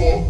I